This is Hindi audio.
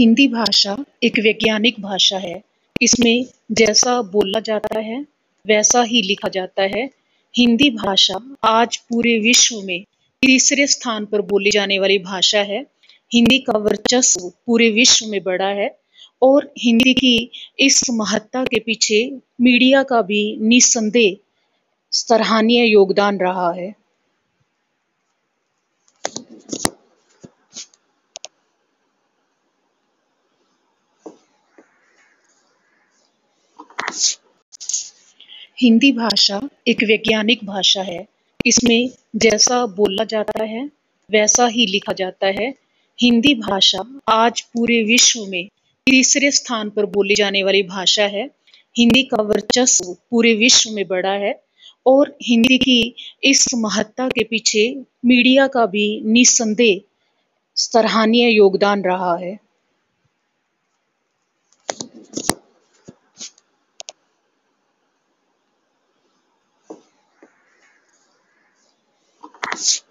हिंदी भाषा एक वैज्ञानिक भाषा है। इसमें जैसा बोला जाता है, वैसा ही लिखा जाता है। हिंदी भाषा आज पूरे विश्व में तीसरे स्थान पर बोली जाने वाली भाषा है। हिंदी का वर्चस्व पूरे विश्व में बड़ा है और हिंदी की इस महत्ता के पीछे मीडिया का भी निसंदेह सराहनीय योगदान रहा है। हिंदी भाषा एक वैज्ञानिक भाषा है। इसमें जैसा बोला जाता है, वैसा ही लिखा जाता है। हिंदी भाषा आज पूरे विश्व में तीसरे स्थान पर बोली जाने वाली भाषा है। हिंदी का वर्चस्व पूरे विश्व में बड़ा है और हिंदी की इस महत्ता के पीछे मीडिया का भी निसंदेह सराहनीय योगदान रहा है। match.